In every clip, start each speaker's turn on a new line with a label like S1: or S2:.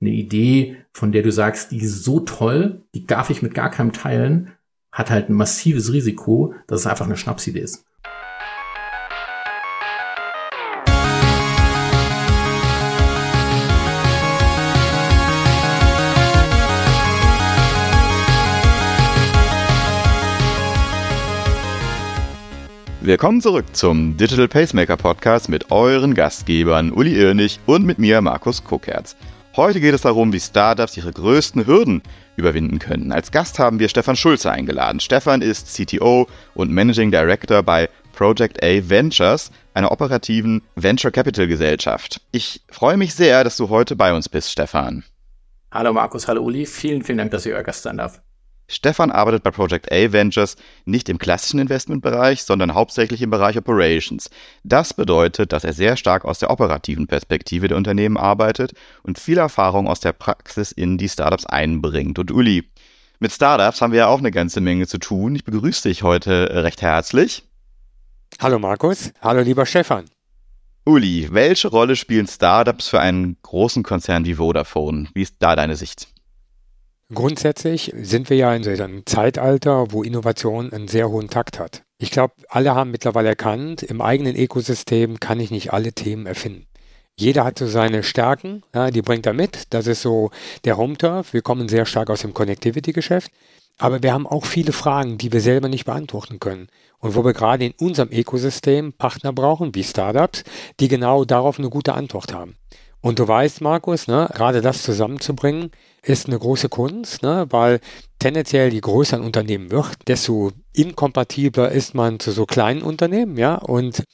S1: eine Idee, von der du sagst, die ist so toll, die darf ich mit gar keinem teilen, hat halt ein massives Risiko, dass es einfach eine Schnapsidee ist.
S2: Willkommen zurück zum Digital Pacemaker Podcast mit euren Gastgebern Uli Irnig und mit mir Markus Kuckerz. Heute geht es darum, wie Startups ihre größten Hürden überwinden können. Als Gast haben wir Stefan Schulze eingeladen. Stefan ist CTO und Managing Director bei Project A Ventures, einer operativen Venture Capital Gesellschaft. Ich freue mich sehr, dass du heute bei uns bist, Stefan.
S1: Hallo Markus, hallo Uli. Vielen, vielen Dank, dass ich euer Gast sein darf.
S2: Stefan arbeitet bei Project A Ventures nicht im klassischen Investmentbereich, sondern hauptsächlich im Bereich Operations. Das bedeutet, dass er sehr stark aus der operativen Perspektive der Unternehmen arbeitet und viel Erfahrung aus der Praxis in die Startups einbringt. Und Uli, mit Startups haben wir ja auch eine ganze Menge zu tun. Ich begrüße dich heute recht herzlich.
S3: Hallo Markus, hallo lieber Stefan.
S2: Uli, welche Rolle spielen Startups für einen großen Konzern wie Vodafone? Wie ist da deine Sicht?
S3: Grundsätzlich sind wir ja in einem Zeitalter, wo Innovation einen sehr hohen Takt hat. Ich glaube, alle haben mittlerweile erkannt, im eigenen Ökosystem kann ich nicht alle Themen erfinden. Jeder hat so seine Stärken, ja, die bringt er mit. Das ist so der Home-Turf. Wir kommen sehr stark aus dem Connectivity-Geschäft. Aber wir haben auch viele Fragen, die wir selber nicht beantworten können. Und wo wir gerade in unserem Ökosystem Partner brauchen, wie Startups, die genau darauf eine gute Antwort haben. Und du weißt, Markus, ne, gerade das zusammenzubringen, ist eine große Kunst, ne, weil tendenziell je größer ein Unternehmen wird, desto inkompatibler ist man zu so kleinen Unternehmen, ja, und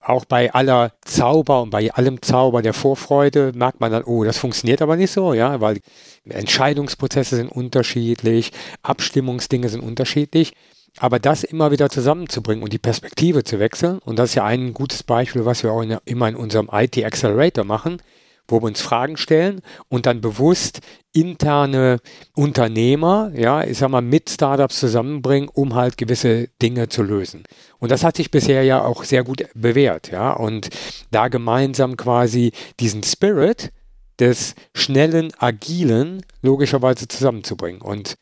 S3: auch bei aller Zauber und bei allem Zauber der Vorfreude merkt man dann, oh, das funktioniert aber nicht so, ja, weil Entscheidungsprozesse sind unterschiedlich, Abstimmungsdinge sind unterschiedlich. Aber das immer wieder zusammenzubringen und die Perspektive zu wechseln, und das ist ja ein gutes Beispiel, was wir auch in, immer in unserem IT Accelerator machen, wo wir uns Fragen stellen und dann bewusst interne Unternehmer, ja, ich sag mal, mit Startups zusammenbringen, um halt gewisse Dinge zu lösen. Und das hat sich bisher ja auch sehr gut bewährt, ja, und da gemeinsam quasi diesen Spirit des schnellen, agilen logischerweise zusammenzubringen. Und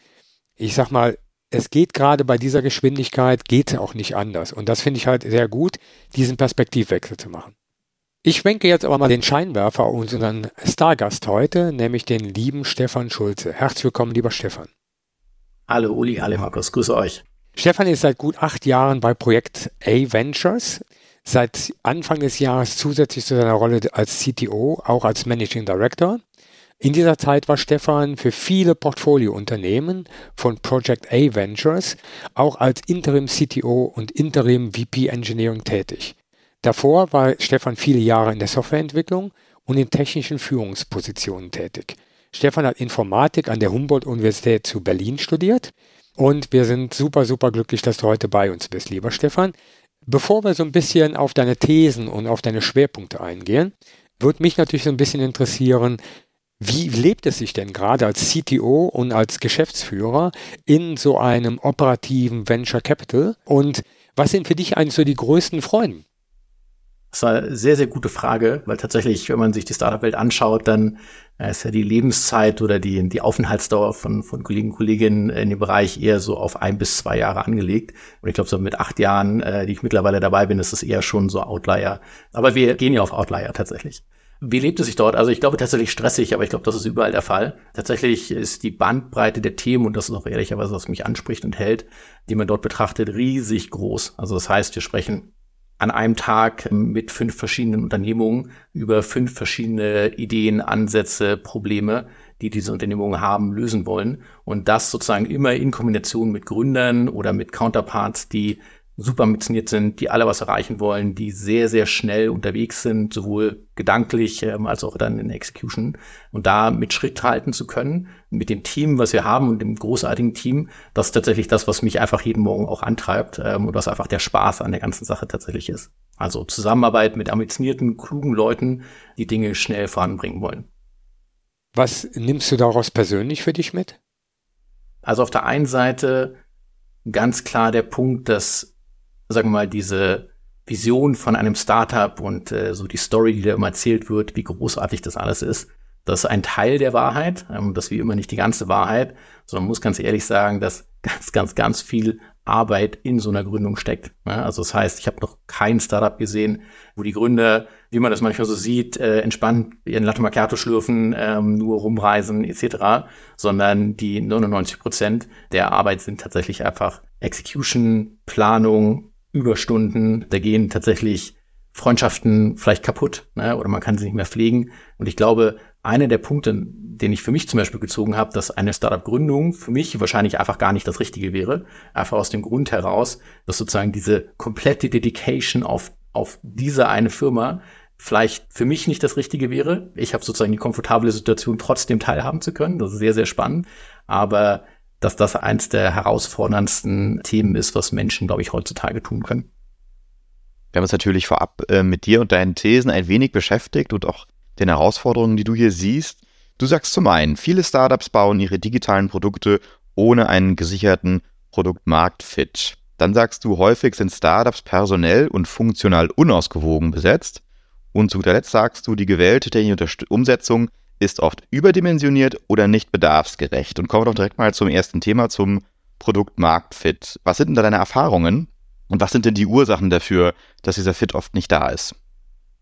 S3: ich sag mal, es geht gerade bei dieser Geschwindigkeit, geht auch nicht anders. Und das finde ich halt sehr gut, diesen Perspektivwechsel zu machen. Ich schwenke jetzt aber mal den Scheinwerfer auf unseren Stargast heute, nämlich den lieben Stefan Schulze. Herzlich willkommen, lieber Stefan.
S1: Hallo Uli, hallo Markus, grüße euch.
S3: Stefan ist seit gut acht Jahren bei Projekt A Ventures, seit Anfang des Jahres zusätzlich zu seiner Rolle als CTO auch als Managing Director. In dieser Zeit war Stefan für viele Portfoliounternehmen von Project A Ventures auch als Interim CTO und Interim VP Engineering tätig. Davor war Stefan viele Jahre in der Softwareentwicklung und in technischen Führungspositionen tätig. Stefan hat Informatik an der Humboldt-Universität zu Berlin studiert und wir sind super, super glücklich, dass du heute bei uns bist, lieber Stefan. Bevor wir so ein bisschen auf deine Thesen und auf deine Schwerpunkte eingehen, würde mich natürlich so ein bisschen interessieren, wie lebt es sich denn gerade als CTO und als Geschäftsführer in so einem operativen Venture Capital? Und was sind für dich eigentlich so die größten Freuden?
S1: Das war eine sehr, sehr gute Frage, weil tatsächlich, wenn man sich die Startup-Welt anschaut, dann äh, ist ja die Lebenszeit oder die, die Aufenthaltsdauer von, von Kollegen und Kolleginnen in dem Bereich eher so auf ein bis zwei Jahre angelegt. Und ich glaube, so mit acht Jahren, äh, die ich mittlerweile dabei bin, ist es eher schon so Outlier. Aber wir gehen ja auf Outlier tatsächlich. Wie lebt es sich dort? Also ich glaube tatsächlich stressig, aber ich glaube, das ist überall der Fall. Tatsächlich ist die Bandbreite der Themen, und das ist auch ehrlicherweise, was mich anspricht und hält, die man dort betrachtet, riesig groß. Also das heißt, wir sprechen an einem Tag mit fünf verschiedenen Unternehmungen über fünf verschiedene Ideen, Ansätze, Probleme, die diese Unternehmungen haben, lösen wollen. Und das sozusagen immer in Kombination mit Gründern oder mit Counterparts, die super ambitioniert sind, die alle was erreichen wollen, die sehr, sehr schnell unterwegs sind, sowohl gedanklich ähm, als auch dann in der Execution. Und da mit Schritt halten zu können, mit dem Team, was wir haben und dem großartigen Team, das ist tatsächlich das, was mich einfach jeden Morgen auch antreibt ähm, und was einfach der Spaß an der ganzen Sache tatsächlich ist. Also Zusammenarbeit mit ambitionierten, klugen Leuten, die Dinge schnell voranbringen wollen.
S3: Was nimmst du daraus persönlich für dich mit?
S1: Also auf der einen Seite ganz klar der Punkt, dass sagen wir mal, diese Vision von einem Startup und äh, so die Story, die da immer erzählt wird, wie großartig das alles ist, Das ist ein Teil der Wahrheit, ähm, das ist wie immer nicht die ganze Wahrheit, sondern muss ganz ehrlich sagen, dass ganz, ganz, ganz viel Arbeit in so einer Gründung steckt. Also das heißt, ich habe noch kein Startup gesehen, wo die Gründer, wie man das manchmal so sieht, äh, entspannt ihren Latte Macchiato schlürfen, ähm, nur rumreisen etc., sondern die 99 Prozent der Arbeit sind tatsächlich einfach Execution, Planung, Überstunden. Da gehen tatsächlich Freundschaften vielleicht kaputt ne? oder man kann sie nicht mehr pflegen. Und ich glaube, einer der Punkte, den ich für mich zum Beispiel gezogen habe, dass eine Startup-Gründung für mich wahrscheinlich einfach gar nicht das Richtige wäre. Einfach aus dem Grund heraus, dass sozusagen diese komplette Dedication auf, auf diese eine Firma vielleicht für mich nicht das Richtige wäre. Ich habe sozusagen die komfortable Situation, trotzdem teilhaben zu können. Das ist sehr, sehr spannend. Aber dass das eins der herausforderndsten Themen ist, was Menschen, glaube ich, heutzutage tun können.
S2: Wir haben uns natürlich vorab äh, mit dir und deinen Thesen ein wenig beschäftigt und auch den Herausforderungen, die du hier siehst. Du sagst zum einen, viele Startups bauen ihre digitalen Produkte ohne einen gesicherten Produktmarktfit. Dann sagst du, häufig sind Startups personell und funktional unausgewogen besetzt. Und zu guter Letzt sagst du, die gewählte technische Umsetzung ist oft überdimensioniert oder nicht bedarfsgerecht. Und kommen wir doch direkt mal zum ersten Thema, zum Produktmarktfit. Was sind denn da deine Erfahrungen? Und was sind denn die Ursachen dafür, dass dieser Fit oft nicht da ist?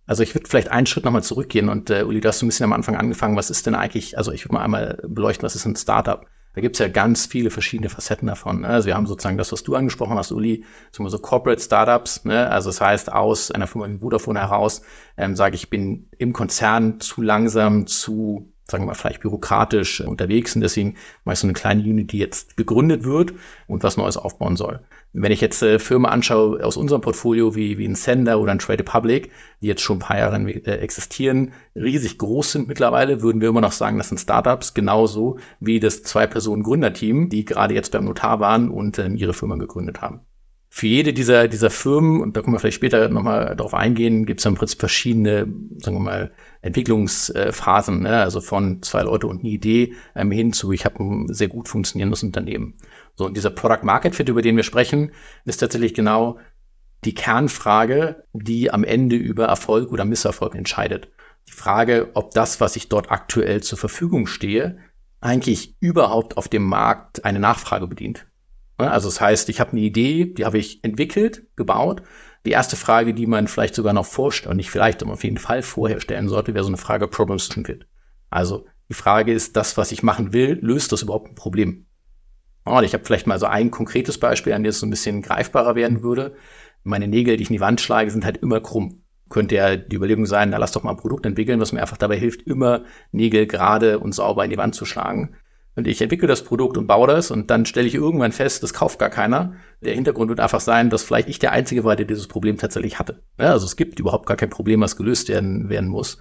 S1: Also ich würde vielleicht einen Schritt nochmal zurückgehen und äh, Uli, du hast ein bisschen am Anfang angefangen, was ist denn eigentlich, also ich würde mal einmal beleuchten, was ist ein Startup? Da gibt's ja ganz viele verschiedene Facetten davon. Ne? Also wir haben sozusagen das, was du angesprochen hast, Uli, so, so Corporate Startups. Ne? Also das heißt, aus einer Firma wie Vodafone heraus ähm, sage ich, bin im Konzern zu langsam, zu sagen wir mal, vielleicht bürokratisch unterwegs und deswegen ich so eine kleine Unit, die jetzt gegründet wird und was Neues aufbauen soll. Wenn ich jetzt äh, Firmen anschaue aus unserem Portfolio wie, wie ein Sender oder ein Trade Public, die jetzt schon ein paar Jahre äh, existieren, riesig groß sind mittlerweile, würden wir immer noch sagen, das sind Startups, genauso wie das Zwei-Personen-Gründerteam, die gerade jetzt beim Notar waren und ähm, ihre Firma gegründet haben. Für jede dieser, dieser Firmen, und da können wir vielleicht später nochmal darauf eingehen, gibt es im Prinzip verschiedene, sagen wir mal, Entwicklungsphasen, ne? also von zwei Leute und eine Idee ähm, hin zu, ich habe ein sehr gut funktionierendes Unternehmen. So, und dieser Product Market Fit, über den wir sprechen, ist tatsächlich genau die Kernfrage, die am Ende über Erfolg oder Misserfolg entscheidet. Die Frage, ob das, was ich dort aktuell zur Verfügung stehe, eigentlich überhaupt auf dem Markt eine Nachfrage bedient. Also das heißt, ich habe eine Idee, die habe ich entwickelt, gebaut. Die erste Frage, die man vielleicht sogar noch vorstellen, nicht vielleicht, aber auf jeden Fall vorher stellen sollte, wäre so eine Frage Problem Fit. Also die Frage ist, das, was ich machen will, löst das überhaupt ein Problem? Und ich habe vielleicht mal so ein konkretes Beispiel, an dem es so ein bisschen greifbarer werden würde. Meine Nägel, die ich in die Wand schlage, sind halt immer krumm. Könnte ja die Überlegung sein, na lass doch mal ein Produkt entwickeln, was mir einfach dabei hilft, immer Nägel gerade und sauber in die Wand zu schlagen. Und ich entwickle das Produkt und baue das und dann stelle ich irgendwann fest, das kauft gar keiner. Der Hintergrund wird einfach sein, dass vielleicht ich der Einzige war, der dieses Problem tatsächlich hatte. Ja, also es gibt überhaupt gar kein Problem, was gelöst werden, werden muss.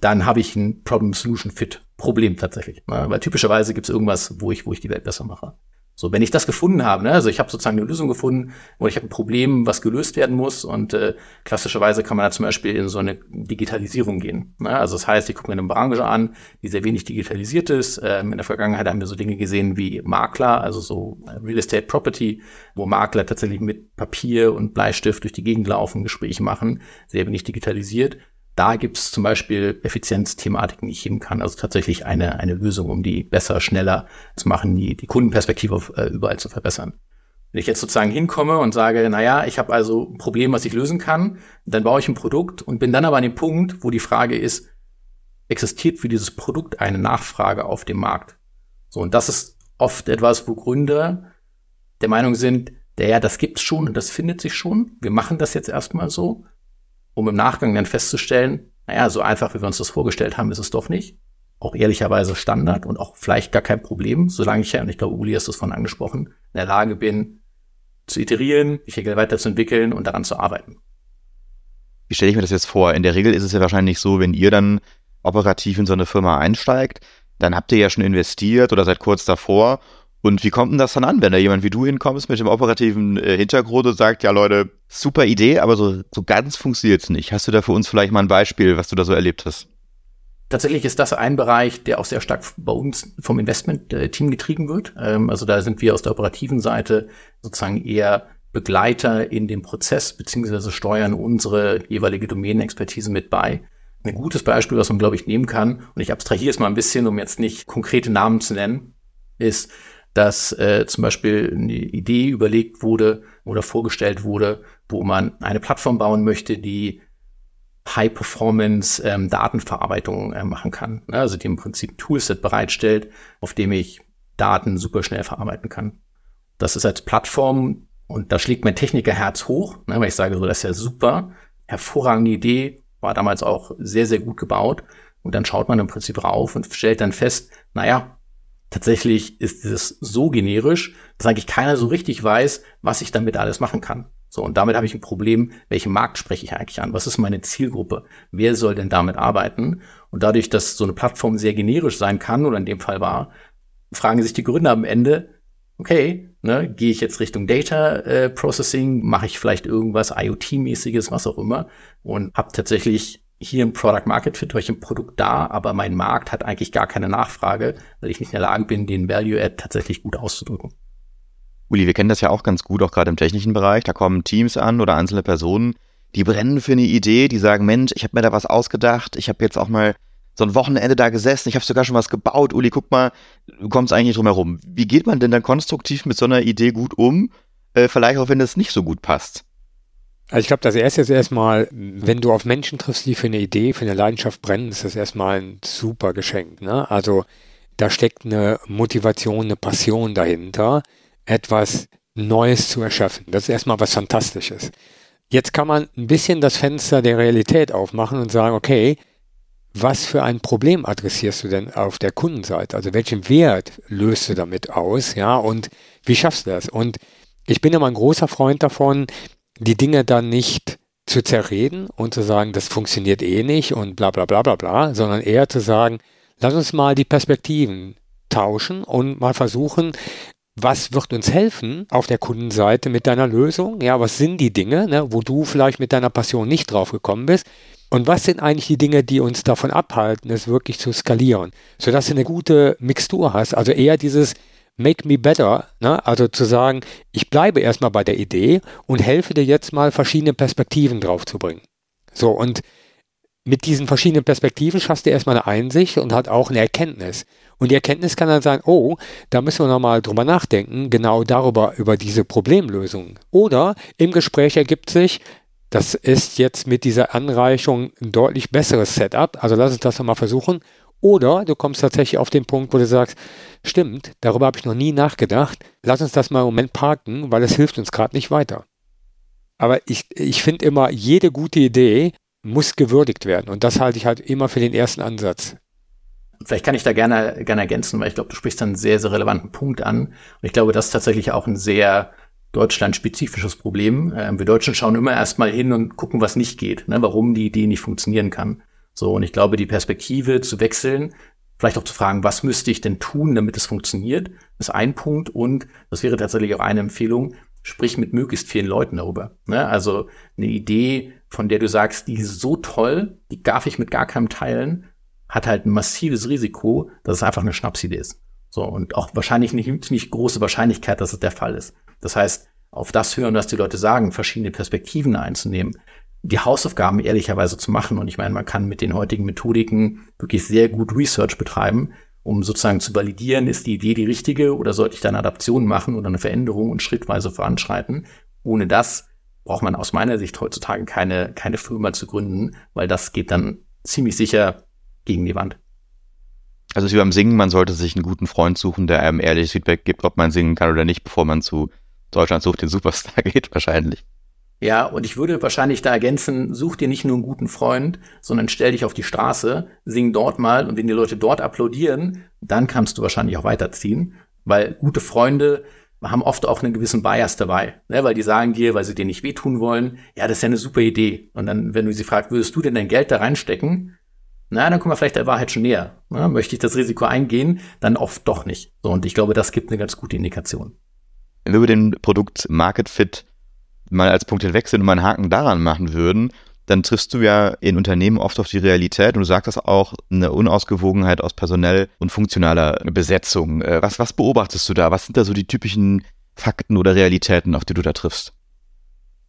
S1: Dann habe ich ein Problem-Solution-Fit-Problem tatsächlich. Ja, weil typischerweise gibt es irgendwas, wo ich, wo ich die Welt besser mache. So, wenn ich das gefunden habe, ne, also ich habe sozusagen eine Lösung gefunden oder ich habe ein Problem, was gelöst werden muss und äh, klassischerweise kann man da zum Beispiel in so eine Digitalisierung gehen. Ne? Also das heißt, ich gucke mir eine Branche an, die sehr wenig digitalisiert ist. Ähm, in der Vergangenheit haben wir so Dinge gesehen wie Makler, also so Real Estate Property, wo Makler tatsächlich mit Papier und Bleistift durch die Gegend laufen, Gespräche machen, sehr wenig digitalisiert. Da gibt es zum Beispiel Effizienzthematiken, die ich heben kann. Also tatsächlich eine, eine Lösung, um die besser, schneller zu machen, die, die Kundenperspektive äh, überall zu verbessern. Wenn ich jetzt sozusagen hinkomme und sage, naja, ich habe also ein Problem, was ich lösen kann, dann baue ich ein Produkt und bin dann aber an dem Punkt, wo die Frage ist, existiert für dieses Produkt eine Nachfrage auf dem Markt? So, und das ist oft etwas, wo Gründer der Meinung sind, der ja, das gibt's schon und das findet sich schon. Wir machen das jetzt erstmal so um im Nachgang dann festzustellen, naja, so einfach, wie wir uns das vorgestellt haben, ist es doch nicht. Auch ehrlicherweise Standard und auch vielleicht gar kein Problem, solange ich ja, und ich glaube, Uli hast es von angesprochen, in der Lage bin, zu iterieren, mich weiterzuentwickeln und daran zu arbeiten.
S2: Wie stelle ich mir das jetzt vor? In der Regel ist es ja wahrscheinlich so, wenn ihr dann operativ in so eine Firma einsteigt, dann habt ihr ja schon investiert oder seid kurz davor und wie kommt denn das dann an, wenn da jemand wie du hinkommst mit dem operativen äh, Hintergrund und sagt, ja Leute, super Idee, aber so, so ganz funktioniert es nicht. Hast du da für uns vielleicht mal ein Beispiel, was du da so erlebt hast?
S1: Tatsächlich ist das ein Bereich, der auch sehr stark bei uns vom Investment-Team getrieben wird. Ähm, also da sind wir aus der operativen Seite sozusagen eher Begleiter in dem Prozess, beziehungsweise steuern unsere jeweilige Domänenexpertise mit bei. ein gutes Beispiel, was man, glaube ich, nehmen kann, und ich abstrahiere es mal ein bisschen, um jetzt nicht konkrete Namen zu nennen, ist, dass äh, zum Beispiel eine Idee überlegt wurde oder vorgestellt wurde, wo man eine Plattform bauen möchte, die High-Performance-Datenverarbeitung ähm, äh, machen kann. Ne? Also die im Prinzip Toolset bereitstellt, auf dem ich Daten super schnell verarbeiten kann. Das ist als Plattform und da schlägt mein Technikerherz hoch, ne, weil ich sage so, das ist ja super, hervorragende Idee, war damals auch sehr, sehr gut gebaut. Und dann schaut man im Prinzip rauf und stellt dann fest, naja, tatsächlich ist es so generisch, dass eigentlich keiner so richtig weiß, was ich damit alles machen kann. So, und damit habe ich ein Problem, welchen Markt spreche ich eigentlich an? Was ist meine Zielgruppe? Wer soll denn damit arbeiten? Und dadurch, dass so eine Plattform sehr generisch sein kann, oder in dem Fall war, fragen sich die Gründer am Ende, okay, ne, gehe ich jetzt Richtung Data äh, Processing, mache ich vielleicht irgendwas IoT-mäßiges, was auch immer und habe tatsächlich hier ein Product Market Fit, ich ein Produkt da, aber mein Markt hat eigentlich gar keine Nachfrage, weil ich nicht in der Lage bin, den Value Add tatsächlich gut auszudrücken.
S2: Uli, wir kennen das ja auch ganz gut, auch gerade im technischen Bereich. Da kommen Teams an oder einzelne Personen, die brennen für eine Idee, die sagen, Mensch, ich habe mir da was ausgedacht, ich habe jetzt auch mal so ein Wochenende da gesessen, ich habe sogar schon was gebaut. Uli, guck mal, du kommst eigentlich drum herum. Wie geht man denn dann konstruktiv mit so einer Idee gut um? Äh, vielleicht auch, wenn das nicht so gut passt.
S3: Also ich glaube, das erste ist erstmal, wenn du auf Menschen triffst, die für eine Idee, für eine Leidenschaft brennen, ist das erstmal ein super Geschenk. Ne? Also da steckt eine Motivation, eine Passion dahinter, etwas Neues zu erschaffen. Das ist erstmal was Fantastisches. Jetzt kann man ein bisschen das Fenster der Realität aufmachen und sagen, okay, was für ein Problem adressierst du denn auf der Kundenseite? Also welchen Wert löst du damit aus? Ja, und wie schaffst du das? Und ich bin immer ein großer Freund davon, die Dinge dann nicht zu zerreden und zu sagen, das funktioniert eh nicht und bla bla bla bla bla, sondern eher zu sagen, lass uns mal die Perspektiven tauschen und mal versuchen, was wird uns helfen auf der Kundenseite mit deiner Lösung? Ja, was sind die Dinge, ne, wo du vielleicht mit deiner Passion nicht drauf gekommen bist? Und was sind eigentlich die Dinge, die uns davon abhalten, es wirklich zu skalieren, sodass du eine gute Mixtur hast? Also eher dieses Make me better, ne? also zu sagen, ich bleibe erstmal bei der Idee und helfe dir jetzt mal verschiedene Perspektiven drauf zu bringen. So, und mit diesen verschiedenen Perspektiven schaffst du erstmal eine Einsicht und hat auch eine Erkenntnis. Und die Erkenntnis kann dann sein, oh, da müssen wir nochmal drüber nachdenken, genau darüber, über diese Problemlösung. Oder im Gespräch ergibt sich, das ist jetzt mit dieser Anreichung ein deutlich besseres Setup. Also lass uns das nochmal versuchen. Oder du kommst tatsächlich auf den Punkt, wo du sagst, stimmt, darüber habe ich noch nie nachgedacht. Lass uns das mal im Moment parken, weil es hilft uns gerade nicht weiter. Aber ich, ich finde immer, jede gute Idee muss gewürdigt werden. Und das halte ich halt immer für den ersten Ansatz.
S1: Vielleicht kann ich da gerne, gerne ergänzen, weil ich glaube, du sprichst einen sehr, sehr relevanten Punkt an. Und ich glaube, das ist tatsächlich auch ein sehr deutschlandspezifisches Problem. Ähm, wir Deutschen schauen immer erstmal hin und gucken, was nicht geht, ne, warum die Idee nicht funktionieren kann. So, und ich glaube, die Perspektive zu wechseln, vielleicht auch zu fragen, was müsste ich denn tun, damit es funktioniert, ist ein Punkt. Und das wäre tatsächlich auch eine Empfehlung, sprich mit möglichst vielen Leuten darüber. Ne? Also eine Idee, von der du sagst, die ist so toll, die darf ich mit gar keinem teilen, hat halt ein massives Risiko, dass es einfach eine Schnapsidee ist. So, und auch wahrscheinlich nicht, nicht große Wahrscheinlichkeit, dass es der Fall ist. Das heißt, auf das hören, was die Leute sagen, verschiedene Perspektiven einzunehmen, die Hausaufgaben ehrlicherweise zu machen. Und ich meine, man kann mit den heutigen Methodiken wirklich sehr gut Research betreiben, um sozusagen zu validieren, ist die Idee die richtige oder sollte ich da eine Adaption machen oder eine Veränderung und schrittweise voranschreiten. Ohne das braucht man aus meiner Sicht heutzutage keine, keine Firma zu gründen, weil das geht dann ziemlich sicher gegen die Wand.
S2: Also wie beim Singen, man sollte sich einen guten Freund suchen, der einem ehrliches Feedback gibt, ob man singen kann oder nicht, bevor man zu Deutschland sucht den Superstar geht, wahrscheinlich.
S1: Ja, und ich würde wahrscheinlich da ergänzen, such dir nicht nur einen guten Freund, sondern stell dich auf die Straße, sing dort mal und wenn die Leute dort applaudieren, dann kannst du wahrscheinlich auch weiterziehen, weil gute Freunde haben oft auch einen gewissen Bias dabei, ne? weil die sagen dir, weil sie dir nicht wehtun wollen, ja, das ist ja eine super Idee. Und dann, wenn du sie fragst, würdest du denn dein Geld da reinstecken? Na, dann kommen wir vielleicht der Wahrheit schon näher. Ne? Möchte ich das Risiko eingehen? Dann oft doch nicht. So, und ich glaube, das gibt eine ganz gute Indikation.
S2: Wenn wir über den Produkt Market Fit mal als Punkt hinwechseln und mal einen Haken daran machen würden, dann triffst du ja in Unternehmen oft auf die Realität und du sagst das auch, eine Unausgewogenheit aus personell und funktionaler Besetzung. Äh, was, was beobachtest du da? Was sind da so die typischen Fakten oder Realitäten, auf die du da triffst?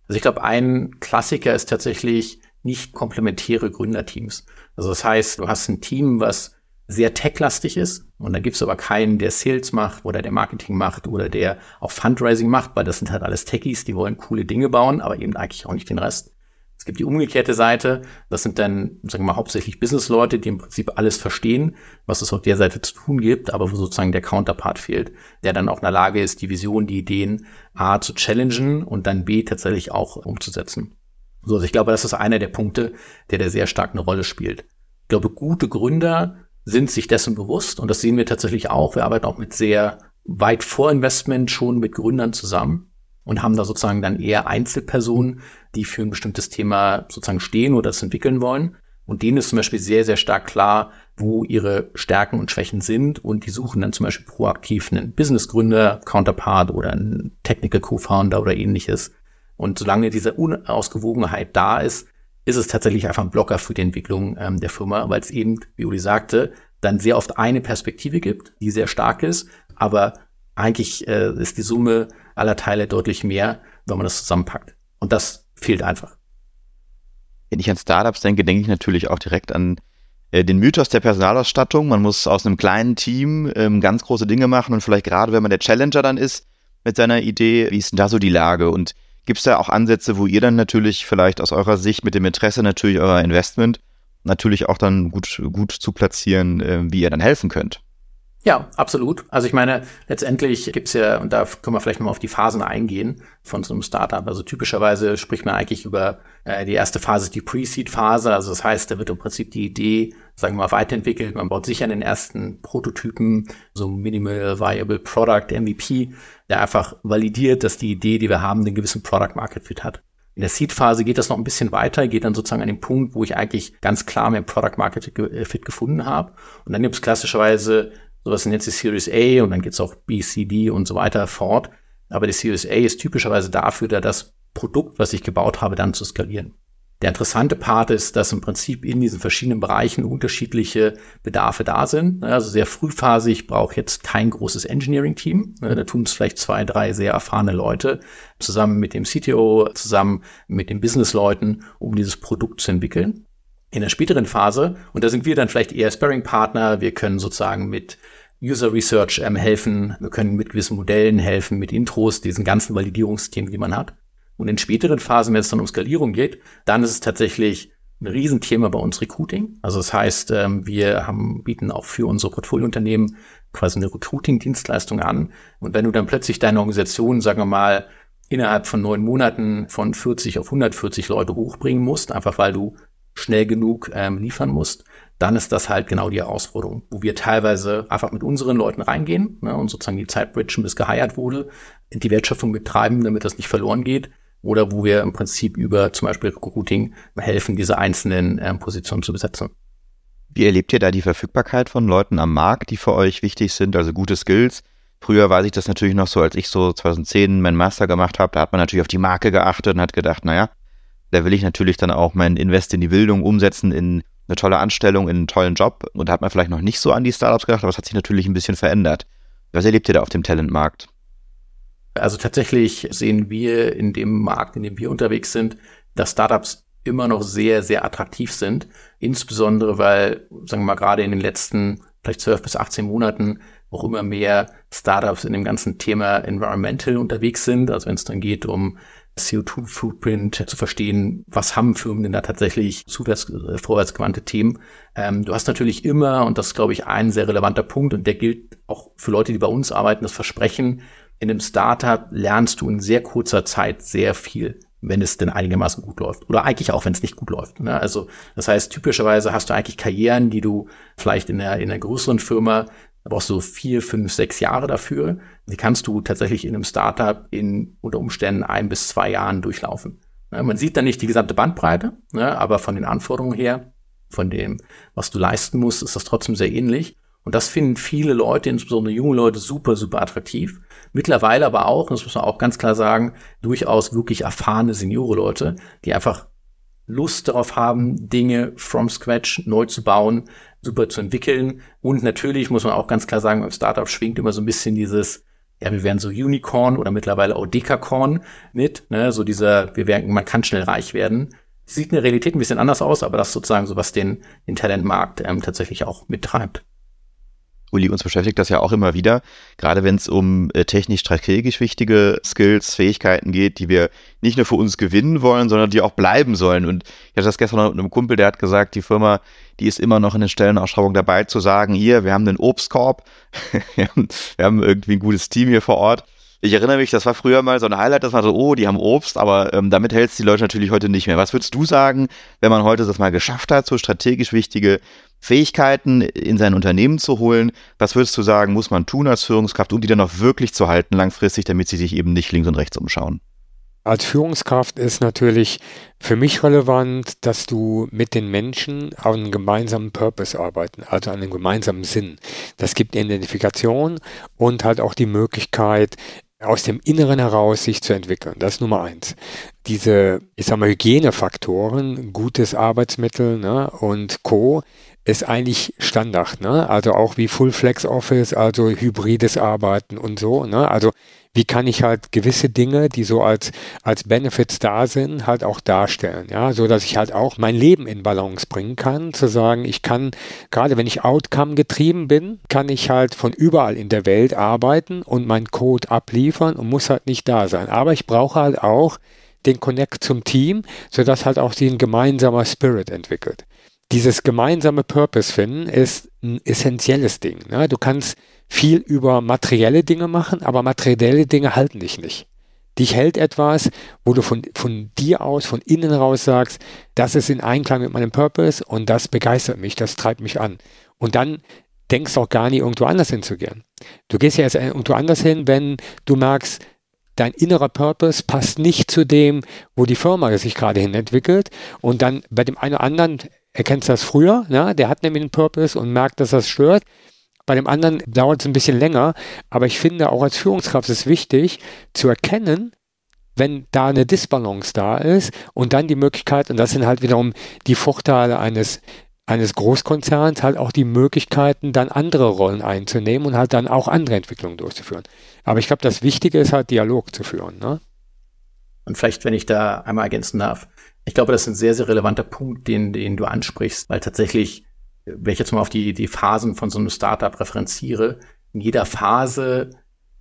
S1: Also ich glaube, ein Klassiker ist tatsächlich nicht komplementäre Gründerteams. Also das heißt, du hast ein Team, was sehr techlastig ist und da gibt's aber keinen, der Sales macht oder der Marketing macht oder der auch Fundraising macht, weil das sind halt alles Techies, die wollen coole Dinge bauen, aber eben eigentlich auch nicht den Rest. Es gibt die umgekehrte Seite, das sind dann, sagen wir mal, hauptsächlich Businessleute, die im Prinzip alles verstehen, was es auf der Seite zu tun gibt, aber wo sozusagen der Counterpart fehlt, der dann auch in der Lage ist, die Vision, die Ideen A zu challengen und dann B tatsächlich auch umzusetzen. So, also ich glaube, das ist einer der Punkte, der da sehr stark eine Rolle spielt. Ich glaube, gute Gründer sind sich dessen bewusst und das sehen wir tatsächlich auch. Wir arbeiten auch mit sehr weit vor Investment schon mit Gründern zusammen und haben da sozusagen dann eher Einzelpersonen, die für ein bestimmtes Thema sozusagen stehen oder das entwickeln wollen. Und denen ist zum Beispiel sehr, sehr stark klar, wo ihre Stärken und Schwächen sind. Und die suchen dann zum Beispiel proaktiv einen Businessgründer, Counterpart oder einen Technical Co-Founder oder ähnliches. Und solange diese Unausgewogenheit da ist, ist es tatsächlich einfach ein Blocker für die Entwicklung ähm, der Firma, weil es eben, wie Uli sagte, dann sehr oft eine Perspektive gibt, die sehr stark ist, aber eigentlich äh, ist die Summe aller Teile deutlich mehr, wenn man das zusammenpackt. Und das fehlt einfach.
S2: Wenn ich an Startups denke, denke ich natürlich auch direkt an äh, den Mythos der Personalausstattung. Man muss aus einem kleinen Team ähm, ganz große Dinge machen und vielleicht gerade, wenn man der Challenger dann ist mit seiner Idee, wie ist denn da so die Lage? Und gibt es da auch Ansätze, wo ihr dann natürlich vielleicht aus eurer Sicht mit dem Interesse natürlich eurer Investment natürlich auch dann gut, gut zu platzieren, äh, wie ihr dann helfen könnt?
S1: Ja, absolut. Also ich meine, letztendlich gibt's ja, und da können wir vielleicht nochmal auf die Phasen eingehen von so einem Startup. Also typischerweise spricht man eigentlich über äh, die erste Phase, die Pre-Seed-Phase. Also das heißt, da wird im Prinzip die Idee, sagen wir mal, weiterentwickelt. Man baut sicher den ersten Prototypen, so Minimal Viable Product, MVP, der einfach validiert, dass die Idee, die wir haben, den gewissen Product Market Fit hat. In der Seed-Phase geht das noch ein bisschen weiter, geht dann sozusagen an den Punkt, wo ich eigentlich ganz klar mehr Product Market Fit gefunden habe. Und dann gibt es klassischerweise Sowas jetzt die Series A und dann geht's auch B, C, D und so weiter fort. Aber die Series A ist typischerweise dafür, da das Produkt, was ich gebaut habe, dann zu skalieren. Der interessante Part ist, dass im Prinzip in diesen verschiedenen Bereichen unterschiedliche Bedarfe da sind. Also sehr frühphasig brauche jetzt kein großes Engineering-Team. Da tun es vielleicht zwei, drei sehr erfahrene Leute zusammen mit dem CTO, zusammen mit den Business-Leuten, um dieses Produkt zu entwickeln. In der späteren Phase, und da sind wir dann vielleicht eher Sparring-Partner, wir können sozusagen mit User Research ähm, helfen, wir können mit gewissen Modellen helfen, mit Intros, diesen ganzen Validierungsthemen, die man hat. Und in späteren Phasen, wenn es dann um Skalierung geht, dann ist es tatsächlich ein Riesenthema bei uns Recruiting. Also das heißt, ähm, wir haben, bieten auch für unsere Portfoliounternehmen quasi eine Recruiting-Dienstleistung an. Und wenn du dann plötzlich deine Organisation, sagen wir mal, innerhalb von neun Monaten von 40 auf 140 Leute hochbringen musst, einfach weil du schnell genug ähm, liefern musst, dann ist das halt genau die Herausforderung, wo wir teilweise einfach mit unseren Leuten reingehen ne, und sozusagen die Zeit bridgen, bis geheiert wurde, die Wertschöpfung betreiben, damit das nicht verloren geht. Oder wo wir im Prinzip über zum Beispiel Recruiting helfen, diese einzelnen ähm, Positionen zu besetzen.
S2: Wie erlebt ihr da die Verfügbarkeit von Leuten am Markt, die für euch wichtig sind, also gute Skills? Früher weiß ich das natürlich noch so, als ich so 2010 meinen Master gemacht habe, da hat man natürlich auf die Marke geachtet und hat gedacht, naja, da will ich natürlich dann auch mein Invest in die Bildung umsetzen, in eine tolle Anstellung, in einen tollen Job. Und da hat man vielleicht noch nicht so an die Startups gedacht, aber es hat sich natürlich ein bisschen verändert. Was erlebt ihr da auf dem Talentmarkt?
S1: Also tatsächlich sehen wir in dem Markt, in dem wir unterwegs sind, dass Startups immer noch sehr, sehr attraktiv sind. Insbesondere, weil, sagen wir mal, gerade in den letzten vielleicht 12 bis 18 Monaten auch immer mehr Startups in dem ganzen Thema Environmental unterwegs sind. Also wenn es dann geht um CO2-Footprint zu verstehen, was haben Firmen denn da tatsächlich zuwärts, äh, vorwärtsgewandte Themen. Ähm, du hast natürlich immer, und das ist, glaube ich, ein sehr relevanter Punkt, und der gilt auch für Leute, die bei uns arbeiten, das Versprechen, in einem Startup lernst du in sehr kurzer Zeit sehr viel wenn es denn einigermaßen gut läuft. Oder eigentlich auch, wenn es nicht gut läuft. Ne? Also das heißt, typischerweise hast du eigentlich Karrieren, die du vielleicht in einer, in einer größeren Firma da brauchst du vier, fünf, sechs Jahre dafür. Die kannst du tatsächlich in einem Startup in unter Umständen ein bis zwei Jahren durchlaufen. Man sieht dann nicht die gesamte Bandbreite, ne, aber von den Anforderungen her, von dem, was du leisten musst, ist das trotzdem sehr ähnlich. Und das finden viele Leute, insbesondere junge Leute, super, super attraktiv. Mittlerweile aber auch, das muss man auch ganz klar sagen, durchaus wirklich erfahrene Seniore-Leute, die einfach Lust darauf haben, Dinge from scratch neu zu bauen, super zu entwickeln. Und natürlich muss man auch ganz klar sagen, beim Startup schwingt immer so ein bisschen dieses, ja, wir werden so Unicorn oder mittlerweile auch Dekacorn mit, ne, so dieser, wir werden, man kann schnell reich werden. sieht in der Realität ein bisschen anders aus, aber das sozusagen so, was den, den Talentmarkt ähm, tatsächlich auch mittreibt.
S2: Uli, uns beschäftigt das ja auch immer wieder, gerade wenn es um äh, technisch-strategisch wichtige Skills, Fähigkeiten geht, die wir nicht nur für uns gewinnen wollen, sondern die auch bleiben sollen. Und ich hatte das gestern noch mit einem Kumpel, der hat gesagt, die Firma, die ist immer noch in den Stellenausschreibungen dabei zu sagen, hier, wir haben einen Obstkorb, wir, haben, wir haben irgendwie ein gutes Team hier vor Ort ich erinnere mich, das war früher mal so ein Highlight, das war so, oh, die haben Obst, aber ähm, damit hältst die Leute natürlich heute nicht mehr. Was würdest du sagen, wenn man heute das mal geschafft hat, so strategisch wichtige Fähigkeiten in sein Unternehmen zu holen? Was würdest du sagen, muss man tun als Führungskraft, um die dann auch wirklich zu halten langfristig, damit sie sich eben nicht links und rechts umschauen?
S3: Als Führungskraft ist natürlich für mich relevant, dass du mit den Menschen auf einen gemeinsamen Purpose arbeiten, also an einem gemeinsamen Sinn. Das gibt Identifikation und halt auch die Möglichkeit, aus dem Inneren heraus sich zu entwickeln. Das ist Nummer eins. Diese, ich sag mal, Hygienefaktoren, gutes Arbeitsmittel ne, und Co. ist eigentlich Standard. Ne? Also auch wie Full Flex Office, also hybrides Arbeiten und so. Ne? Also wie kann ich halt gewisse Dinge, die so als, als Benefits da sind, halt auch darstellen, ja, so dass ich halt auch mein Leben in Balance bringen kann, zu sagen, ich kann, gerade wenn ich Outcome getrieben bin, kann ich halt von überall in der Welt arbeiten und meinen Code abliefern und muss halt nicht da sein. Aber ich brauche halt auch den Connect zum Team, sodass halt auch sich ein gemeinsamer Spirit entwickelt. Dieses gemeinsame Purpose finden ist ein essentielles Ding. Ne? Du kannst viel über materielle Dinge machen, aber materielle Dinge halten dich nicht. Dich hält etwas, wo du von, von dir aus, von innen raus sagst, das ist in Einklang mit meinem Purpose und das begeistert mich, das treibt mich an. Und dann denkst auch gar nicht, irgendwo anders hinzugehen. Du gehst ja erst irgendwo anders hin, wenn du merkst, dein innerer Purpose passt nicht zu dem, wo die Firma sich gerade hin entwickelt. Und dann bei dem einen oder anderen erkennst das früher, ne? der hat nämlich einen Purpose und merkt, dass das stört. Bei dem anderen dauert es ein bisschen länger, aber ich finde auch als Führungskraft ist es wichtig zu erkennen, wenn da eine Disbalance da ist und dann die Möglichkeit, und das sind halt wiederum die Vorteile eines, eines Großkonzerns, halt auch die Möglichkeiten, dann andere Rollen einzunehmen und halt dann auch andere Entwicklungen durchzuführen. Aber ich glaube, das Wichtige ist halt Dialog zu führen. Ne?
S1: Und vielleicht, wenn ich da einmal ergänzen darf, ich glaube, das ist ein sehr, sehr relevanter Punkt, den, den du ansprichst, weil tatsächlich wenn ich jetzt mal auf die, die Phasen von so einem Startup referenziere, in jeder Phase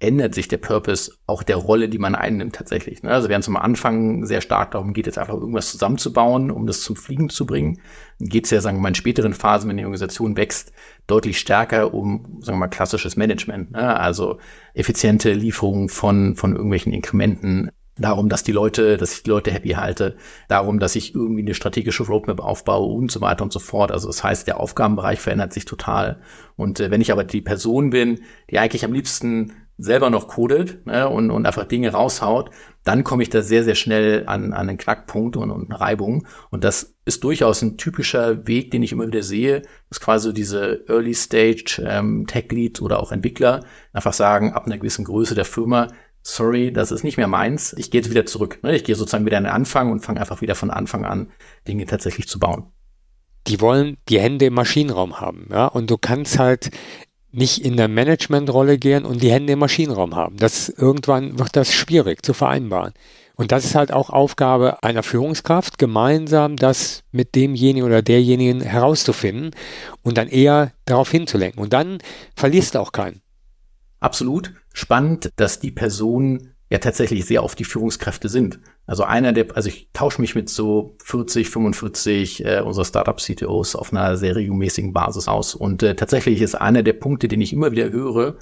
S1: ändert sich der Purpose auch der Rolle, die man einnimmt tatsächlich. Ne? Also während es am Anfang sehr stark darum geht, jetzt einfach irgendwas zusammenzubauen, um das zum Fliegen zu bringen, geht es ja, sagen wir mal, in späteren Phasen, wenn die Organisation wächst, deutlich stärker um, sagen wir mal, klassisches Management. Ne? Also effiziente Lieferung von, von irgendwelchen Inkrementen, darum, dass die Leute, dass ich die Leute happy halte, darum, dass ich irgendwie eine strategische Roadmap aufbaue und so weiter und so fort. Also das heißt, der Aufgabenbereich verändert sich total. Und äh, wenn ich aber die Person bin, die eigentlich am liebsten selber noch codet ne, und, und einfach Dinge raushaut, dann komme ich da sehr, sehr schnell an, an einen Knackpunkt und, und eine Reibung. Und das ist durchaus ein typischer Weg, den ich immer wieder sehe, dass quasi diese Early Stage ähm, Tech Lead oder auch Entwickler einfach sagen, ab einer gewissen Größe der Firma sorry, das ist nicht mehr meins, ich gehe jetzt wieder zurück. Ne? Ich gehe sozusagen wieder in den Anfang und fange einfach wieder von Anfang an, Dinge tatsächlich zu bauen.
S3: Die wollen die Hände im Maschinenraum haben, ja, und du kannst halt nicht in der Managementrolle gehen und die Hände im Maschinenraum haben. Das irgendwann wird das schwierig zu vereinbaren. Und das ist halt auch Aufgabe einer Führungskraft, gemeinsam das mit demjenigen oder derjenigen herauszufinden und dann eher darauf hinzulenken. Und dann verlierst du auch keinen.
S1: Absolut spannend, dass die Personen ja tatsächlich sehr auf die Führungskräfte sind. Also einer der, also ich tausche mich mit so 40, 45 äh, unserer Startup-CTOs auf einer sehr regelmäßigen Basis aus. Und äh, tatsächlich ist einer der Punkte, den ich immer wieder höre,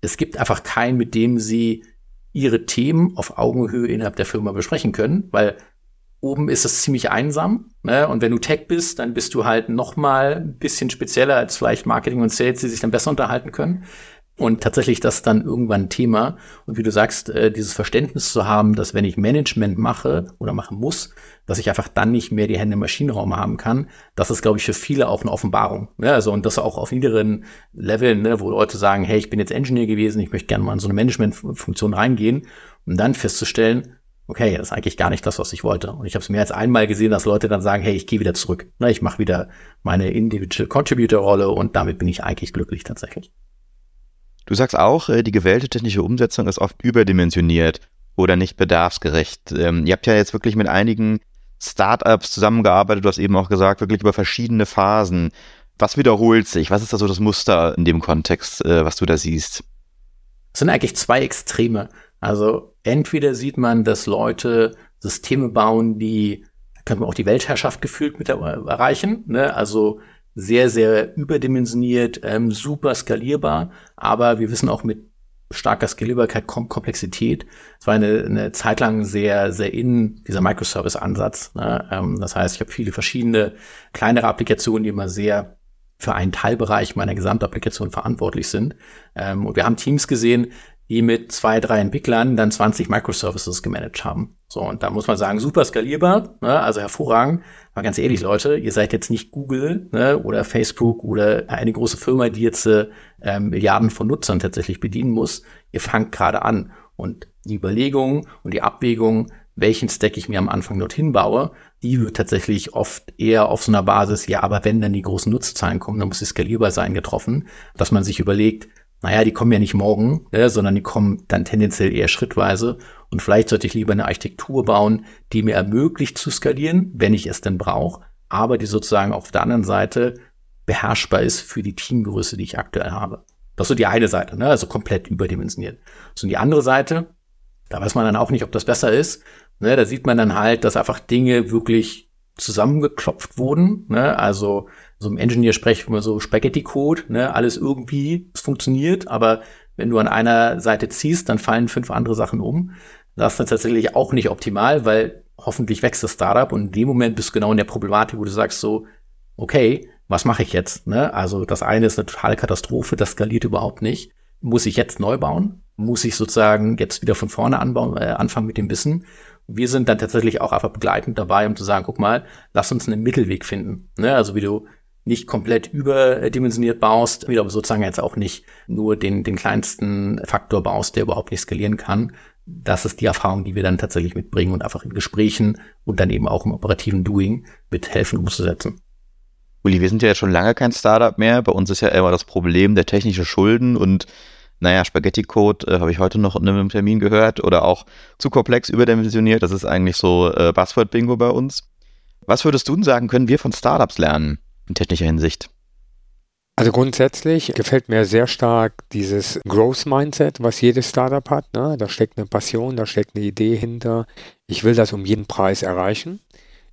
S1: es gibt einfach keinen, mit dem sie ihre Themen auf Augenhöhe innerhalb der Firma besprechen können, weil oben ist es ziemlich einsam. Ne? Und wenn du Tech bist, dann bist du halt noch mal ein bisschen spezieller als vielleicht Marketing und Sales, die sich dann besser unterhalten können. Und tatsächlich das dann irgendwann Thema. Und wie du sagst, äh, dieses Verständnis zu haben, dass wenn ich Management mache oder machen muss, dass ich einfach dann nicht mehr die Hände im Maschinenraum haben kann, das ist, glaube ich, für viele auch eine Offenbarung. Ne? Also und das auch auf niederen Leveln, ne, wo Leute sagen, hey, ich bin jetzt Engineer gewesen, ich möchte gerne mal in so eine Managementfunktion reingehen, um dann festzustellen, okay, das ist eigentlich gar nicht das, was ich wollte. Und ich habe es mehr als einmal gesehen, dass Leute dann sagen, hey, ich gehe wieder zurück. Ne, ich mache wieder meine Individual Contributor Rolle und damit bin ich eigentlich glücklich tatsächlich.
S2: Du sagst auch, äh, die gewählte technische Umsetzung ist oft überdimensioniert oder nicht bedarfsgerecht. Ähm, ihr habt ja jetzt wirklich mit einigen Startups zusammengearbeitet, du hast eben auch gesagt, wirklich über verschiedene Phasen. Was wiederholt sich? Was ist da so das Muster in dem Kontext, äh, was du da siehst?
S1: Es sind eigentlich zwei Extreme. Also entweder sieht man, dass Leute Systeme bauen, die können wir auch die Weltherrschaft gefühlt mit erreichen. Ne? Also sehr, sehr überdimensioniert, ähm, super skalierbar. Aber wir wissen auch mit starker Skalierbarkeit kommt Komplexität. Es war eine, eine Zeit lang sehr, sehr in dieser Microservice-Ansatz. Ne? Ähm, das heißt, ich habe viele verschiedene kleinere Applikationen, die immer sehr für einen Teilbereich meiner Gesamtapplikation verantwortlich sind. Ähm, und wir haben Teams gesehen, die mit zwei, drei Entwicklern dann 20 Microservices gemanagt haben. So, und da muss man sagen, super skalierbar, ne? also hervorragend. Aber ganz ehrlich, Leute, ihr seid jetzt nicht Google ne? oder Facebook oder eine große Firma, die jetzt äh, Milliarden von Nutzern tatsächlich bedienen muss. Ihr fangt gerade an. Und die Überlegung und die Abwägung, welchen Stack ich mir am Anfang dorthin baue, die wird tatsächlich oft eher auf so einer Basis, ja, aber wenn dann die großen Nutzzahlen kommen, dann muss es skalierbar sein, getroffen, dass man sich überlegt, naja, die kommen ja nicht morgen, ne, sondern die kommen dann tendenziell eher schrittweise. Und vielleicht sollte ich lieber eine Architektur bauen, die mir ermöglicht zu skalieren, wenn ich es denn brauche, aber die sozusagen auf der anderen Seite beherrschbar ist für die Teamgröße, die ich aktuell habe. Das ist so die eine Seite, ne? also komplett überdimensioniert. So die andere Seite, da weiß man dann auch nicht, ob das besser ist. Ne? Da sieht man dann halt, dass einfach Dinge wirklich zusammengeklopft wurden. Ne? Also so im Engineer sprechen wir so Spaghetti-Code, ne, alles irgendwie, es funktioniert, aber wenn du an einer Seite ziehst, dann fallen fünf andere Sachen um. Das ist tatsächlich auch nicht optimal, weil hoffentlich wächst das Startup und in dem Moment bist du genau in der Problematik, wo du sagst so, okay, was mache ich jetzt? Ne? Also das eine ist eine totale Katastrophe, das skaliert überhaupt nicht. Muss ich jetzt neu bauen? Muss ich sozusagen jetzt wieder von vorne anbauen, äh, anfangen mit dem Wissen? Wir sind dann tatsächlich auch einfach begleitend dabei, um zu sagen, guck mal, lass uns einen Mittelweg finden. Ne? Also wie du nicht komplett überdimensioniert baust, wieder sozusagen jetzt auch nicht nur den, den kleinsten Faktor baust, der überhaupt nicht skalieren kann. Das ist die Erfahrung, die wir dann tatsächlich mitbringen und einfach in Gesprächen und dann eben auch im operativen Doing mithelfen umzusetzen.
S2: Uli, wir sind ja schon lange kein Startup mehr. Bei uns ist ja immer das Problem der technische Schulden und naja, Spaghetti-Code äh, habe ich heute noch in einem Termin gehört oder auch zu komplex überdimensioniert. Das ist eigentlich so äh, Buzzword-Bingo bei uns. Was würdest du denn sagen, können wir von Startups lernen? In technischer Hinsicht?
S3: Also grundsätzlich gefällt mir sehr stark dieses Growth Mindset, was jedes Startup hat. Ne? Da steckt eine Passion, da steckt eine Idee hinter. Ich will das um jeden Preis erreichen.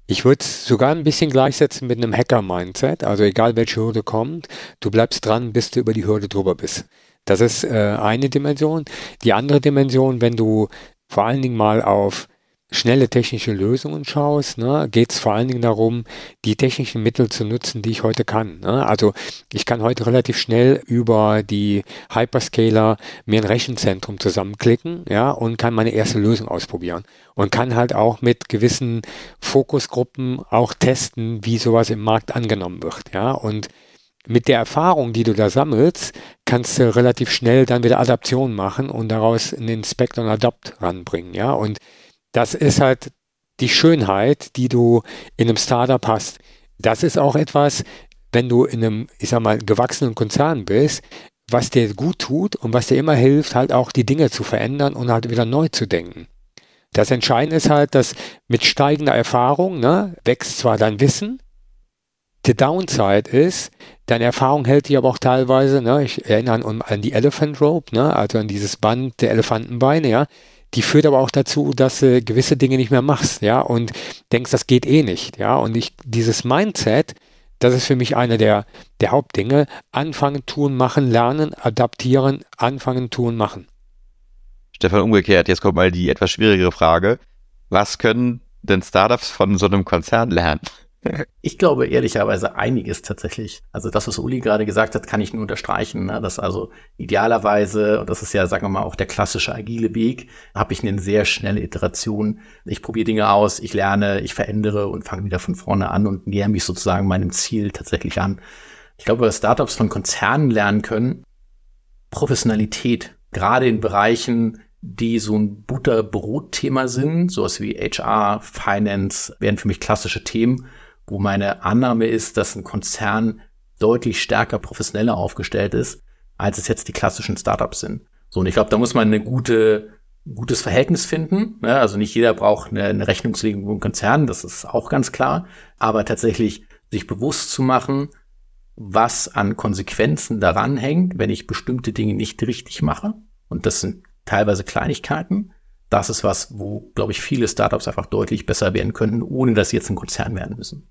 S3: Ich würde es sogar ein bisschen gleichsetzen mit einem Hacker-Mindset. Also egal welche Hürde kommt, du bleibst dran, bis du über die Hürde drüber bist. Das ist äh, eine Dimension. Die andere Dimension, wenn du vor allen Dingen mal auf schnelle technische Lösungen schaust, ne, geht es vor allen Dingen darum, die technischen Mittel zu nutzen, die ich heute kann. Ne? Also ich kann heute relativ schnell über die Hyperscaler mir ein Rechenzentrum zusammenklicken, ja, und kann meine erste Lösung ausprobieren und kann halt auch mit gewissen Fokusgruppen auch testen, wie sowas im Markt angenommen wird, ja, und mit der Erfahrung, die du da sammelst, kannst du relativ schnell dann wieder Adaption machen und daraus einen Inspect und Adapt ranbringen, ja, und das ist halt die Schönheit, die du in einem Startup hast. Das ist auch etwas, wenn du in einem, ich sag mal, gewachsenen Konzern bist, was dir gut tut und was dir immer hilft, halt auch die Dinge zu verändern und halt wieder neu zu denken. Das Entscheidende ist halt, dass mit steigender Erfahrung ne, wächst zwar dein Wissen, die Downside ist, deine Erfahrung hält dich aber auch teilweise, ne, ich erinnere an, an die Elephant Rope, ne, also an dieses Band der Elefantenbeine, ja, die führt aber auch dazu, dass du gewisse Dinge nicht mehr machst, ja, und denkst, das geht eh nicht, ja, und ich, dieses Mindset, das ist für mich eine der, der Hauptdinge. Anfangen, tun, machen, lernen, adaptieren, anfangen, tun, machen.
S2: Stefan, umgekehrt, jetzt kommt mal die etwas schwierigere Frage. Was können denn Startups von so einem Konzern lernen?
S1: Ich glaube ehrlicherweise einiges tatsächlich. Also das, was Uli gerade gesagt hat, kann ich nur unterstreichen. Ne? Dass also idealerweise, und das ist ja, sagen wir mal, auch der klassische agile Weg, habe ich eine sehr schnelle Iteration. Ich probiere Dinge aus, ich lerne, ich verändere und fange wieder von vorne an und nähere mich sozusagen meinem Ziel tatsächlich an. Ich glaube, was Startups von Konzernen lernen können, Professionalität, gerade in Bereichen, die so ein Butterbrot-Thema sind, sowas wie HR, Finance, wären für mich klassische Themen wo meine Annahme ist, dass ein Konzern deutlich stärker professioneller aufgestellt ist, als es jetzt die klassischen Startups sind. So, und ich glaube, da muss man eine gute gutes Verhältnis finden. Ne? Also nicht jeder braucht eine, eine Rechnungslegung im Konzern, das ist auch ganz klar. Aber tatsächlich sich bewusst zu machen, was an Konsequenzen daran hängt, wenn ich bestimmte Dinge nicht richtig mache. Und das sind teilweise Kleinigkeiten. Das ist was, wo, glaube ich, viele Startups einfach deutlich besser werden könnten, ohne dass sie jetzt ein Konzern werden müssen.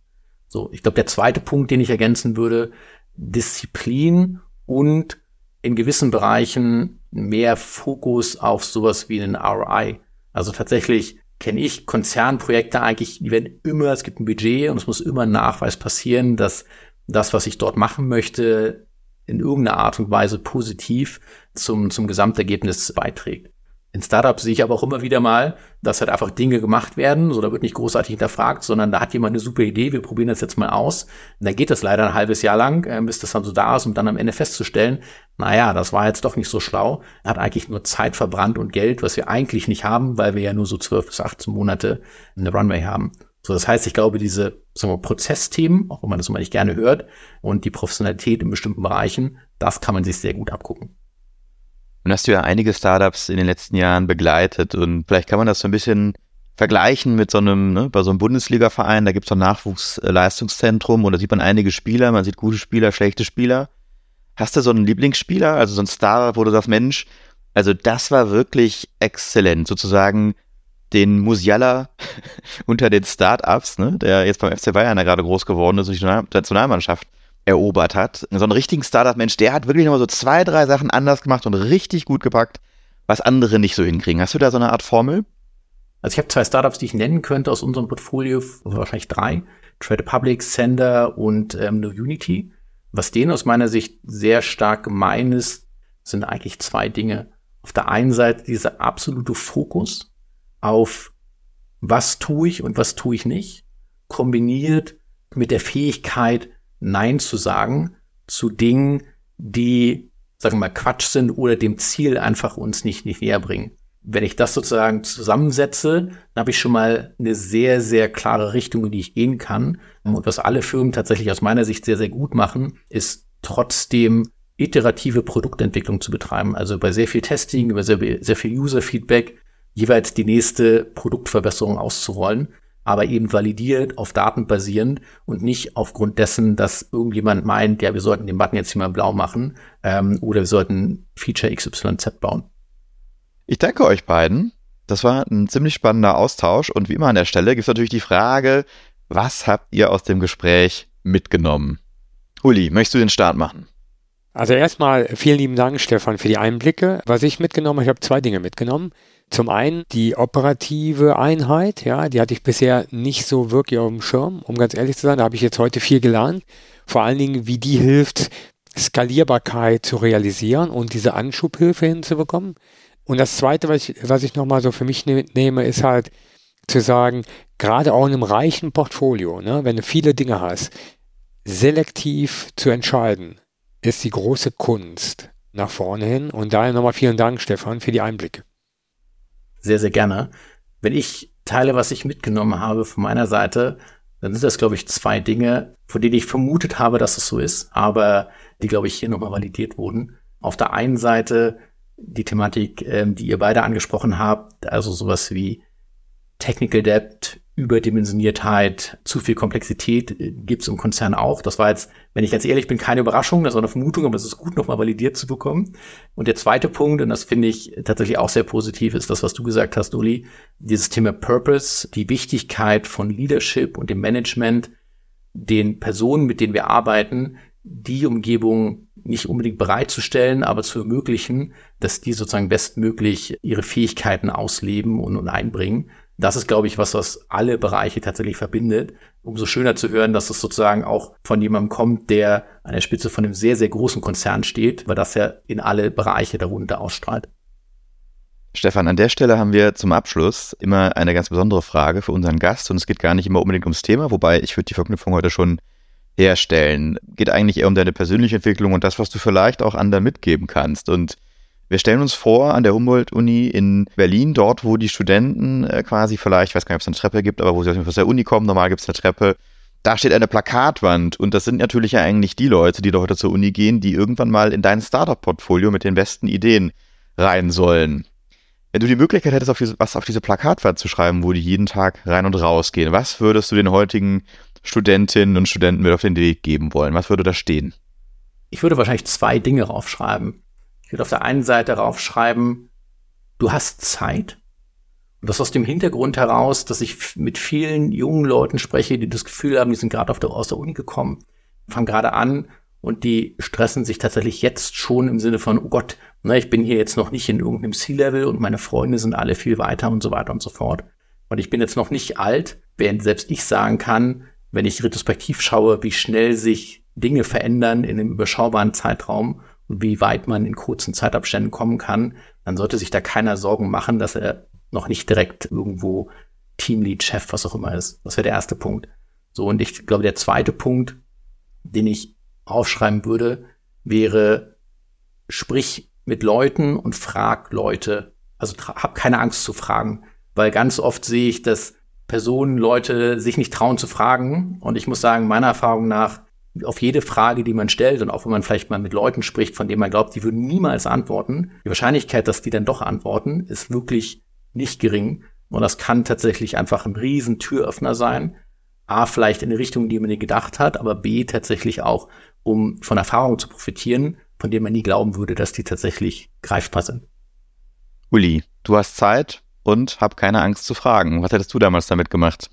S1: So, ich glaube, der zweite Punkt, den ich ergänzen würde, Disziplin und in gewissen Bereichen mehr Fokus auf sowas wie einen ROI. Also tatsächlich kenne ich Konzernprojekte eigentlich, die werden immer, es gibt ein Budget und es muss immer ein Nachweis passieren, dass das, was ich dort machen möchte, in irgendeiner Art und Weise positiv zum, zum Gesamtergebnis beiträgt. In Startups sehe ich aber auch immer wieder mal, dass halt einfach Dinge gemacht werden, so da wird nicht großartig hinterfragt, sondern da hat jemand eine super Idee, wir probieren das jetzt mal aus. Und dann geht das leider ein halbes Jahr lang, äh, bis das dann so da ist, um dann am Ende festzustellen, naja, das war jetzt doch nicht so schlau. Hat eigentlich nur Zeit verbrannt und Geld, was wir eigentlich nicht haben, weil wir ja nur so zwölf bis 18 Monate eine Runway haben. So, das heißt, ich glaube, diese sagen wir, Prozessthemen, auch wenn man das immer nicht gerne hört, und die Professionalität in bestimmten Bereichen, das kann man sich sehr gut abgucken.
S2: Und hast du ja einige Startups in den letzten Jahren begleitet und vielleicht kann man das so ein bisschen vergleichen mit so einem, ne, bei so einem Bundesliga-Verein, da gibt es so ein Nachwuchsleistungszentrum und da sieht man einige Spieler, man sieht gute Spieler, schlechte Spieler. Hast du so einen Lieblingsspieler, also so ein Star, wo du sagst, Mensch, also das war wirklich exzellent, sozusagen den Musiala unter den Startups, ne, der jetzt beim FC Bayern ja gerade groß geworden ist und die Nationalmannschaft erobert hat. So einen richtigen Startup-Mensch, der hat wirklich noch so zwei, drei Sachen anders gemacht und richtig gut gepackt, was andere nicht so hinkriegen. Hast du da so eine Art Formel?
S1: Also ich habe zwei Startups, die ich nennen könnte aus unserem Portfolio, also wahrscheinlich drei. Trade Public, Sender und ähm, No Unity. Was denen aus meiner Sicht sehr stark gemein ist, sind eigentlich zwei Dinge. Auf der einen Seite dieser absolute Fokus auf was tue ich und was tue ich nicht, kombiniert mit der Fähigkeit, Nein zu sagen zu Dingen, die, sagen wir mal, Quatsch sind oder dem Ziel einfach uns nicht, nicht näher bringen. Wenn ich das sozusagen zusammensetze, dann habe ich schon mal eine sehr, sehr klare Richtung, in die ich gehen kann. Und was alle Firmen tatsächlich aus meiner Sicht sehr, sehr gut machen, ist trotzdem iterative Produktentwicklung zu betreiben. Also bei sehr viel Testing, über sehr, sehr viel User-Feedback jeweils die nächste Produktverbesserung auszurollen aber eben validiert, auf Daten basierend und nicht aufgrund dessen, dass irgendjemand meint, ja, wir sollten den Button jetzt hier mal blau machen ähm, oder wir sollten Feature XYZ bauen.
S2: Ich danke euch beiden. Das war ein ziemlich spannender Austausch und wie immer an der Stelle gibt es natürlich die Frage, was habt ihr aus dem Gespräch mitgenommen? Uli, möchtest du den Start machen?
S3: Also erstmal vielen lieben Dank, Stefan, für die Einblicke. Was ich mitgenommen habe, ich habe zwei Dinge mitgenommen. Zum einen die operative Einheit, ja, die hatte ich bisher nicht so wirklich auf dem Schirm, um ganz ehrlich zu sein. Da habe ich jetzt heute viel gelernt. Vor allen Dingen, wie die hilft, Skalierbarkeit zu realisieren und diese Anschubhilfe hinzubekommen. Und das Zweite, was ich, was ich nochmal so für mich ne-, nehme, ist halt zu sagen, gerade auch in einem reichen Portfolio, ne, wenn du viele Dinge hast, selektiv zu entscheiden, ist die große Kunst nach vorne hin. Und daher nochmal vielen Dank, Stefan, für die Einblicke
S1: sehr, sehr gerne. Wenn ich teile, was ich mitgenommen habe von meiner Seite, dann sind das, glaube ich, zwei Dinge, von denen ich vermutet habe, dass es so ist, aber die, glaube ich, hier nochmal validiert wurden. Auf der einen Seite die Thematik, ähm, die ihr beide angesprochen habt, also sowas wie Technical Debt, Überdimensioniertheit, zu viel Komplexität äh, gibt es im Konzern auch. Das war jetzt, wenn ich ganz ehrlich bin, keine Überraschung, das war eine Vermutung, aber es ist gut, nochmal validiert zu bekommen. Und der zweite Punkt, und das finde ich tatsächlich auch sehr positiv, ist das, was du gesagt hast, Uli, dieses Thema Purpose, die Wichtigkeit von Leadership und dem Management, den Personen, mit denen wir arbeiten, die Umgebung nicht unbedingt bereitzustellen, aber zu ermöglichen, dass die sozusagen bestmöglich ihre Fähigkeiten ausleben und, und einbringen das ist, glaube ich, was, was alle Bereiche tatsächlich verbindet. Umso schöner zu hören, dass es sozusagen auch von jemandem kommt, der an der Spitze von einem sehr, sehr großen Konzern steht, weil das ja in alle Bereiche darunter ausstrahlt.
S2: Stefan, an der Stelle haben wir zum Abschluss immer eine ganz besondere Frage für unseren Gast und es geht gar nicht immer unbedingt ums Thema, wobei ich würde die Verknüpfung heute schon herstellen. Geht eigentlich eher um deine persönliche Entwicklung und das, was du vielleicht auch anderen mitgeben kannst. Und wir stellen uns vor, an der Humboldt-Uni in Berlin, dort, wo die Studenten äh, quasi vielleicht, ich weiß gar nicht, ob es eine Treppe gibt, aber wo sie aus der Uni kommen, normal gibt es eine Treppe, da steht eine Plakatwand und das sind natürlich ja eigentlich die Leute, die da heute zur Uni gehen, die irgendwann mal in dein Startup-Portfolio mit den besten Ideen rein sollen. Wenn du die Möglichkeit hättest, auf diese, was auf diese Plakatwand zu schreiben, wo die jeden Tag rein und raus gehen, was würdest du den heutigen Studentinnen und Studenten mit auf den Weg geben wollen? Was würde da stehen?
S1: Ich würde wahrscheinlich zwei Dinge raufschreiben. Würde auf der einen Seite raufschreiben, du hast Zeit. Und das aus dem Hintergrund heraus, dass ich mit vielen jungen Leuten spreche, die das Gefühl haben, die sind gerade aus der Uni gekommen, fangen gerade an und die stressen sich tatsächlich jetzt schon im Sinne von, oh Gott, Ne, ich bin hier jetzt noch nicht in irgendeinem C-Level und meine Freunde sind alle viel weiter und so weiter und so fort. Und ich bin jetzt noch nicht alt, während selbst ich sagen kann, wenn ich retrospektiv schaue, wie schnell sich Dinge verändern in einem überschaubaren Zeitraum wie weit man in kurzen Zeitabständen kommen kann, dann sollte sich da keiner Sorgen machen, dass er noch nicht direkt irgendwo Teamlead, Chef, was auch immer ist. Das wäre der erste Punkt. So, und ich glaube, der zweite Punkt, den ich aufschreiben würde, wäre, sprich mit Leuten und frag Leute. Also hab keine Angst zu fragen, weil ganz oft sehe ich, dass Personen, Leute sich nicht trauen zu fragen. Und ich muss sagen, meiner Erfahrung nach, auf jede Frage, die man stellt und auch wenn man vielleicht mal mit Leuten spricht, von denen man glaubt, die würden niemals antworten, die Wahrscheinlichkeit, dass die dann doch antworten, ist wirklich nicht gering. Und das kann tatsächlich einfach ein riesen Türöffner sein. A, vielleicht in die Richtung, die man nie gedacht hat, aber B, tatsächlich auch, um von Erfahrung zu profitieren von denen man nie glauben würde, dass die tatsächlich greifbar sind.
S2: Uli, du hast Zeit und hab keine Angst zu fragen. Was hättest du damals damit gemacht?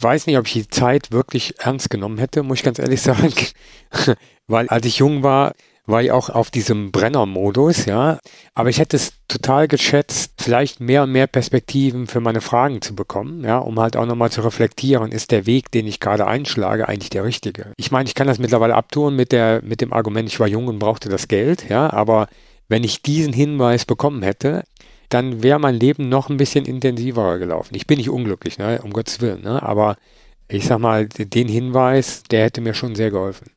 S3: Weiß nicht, ob ich die Zeit wirklich ernst genommen hätte, muss ich ganz ehrlich sagen. Weil als ich jung war, war ich auch auf diesem Brenner-Modus, ja. Aber ich hätte es total geschätzt, vielleicht mehr und mehr Perspektiven für meine Fragen zu bekommen, ja, um halt auch nochmal zu reflektieren, ist der Weg, den ich gerade einschlage, eigentlich der richtige? Ich meine, ich kann das mittlerweile abtun mit der, mit dem Argument, ich war jung und brauchte das Geld, ja, aber wenn ich diesen Hinweis bekommen hätte, dann wäre mein Leben noch ein bisschen intensiver gelaufen. Ich bin nicht unglücklich, ne, um Gottes Willen, ne, aber ich sag mal, den Hinweis, der hätte mir schon sehr geholfen.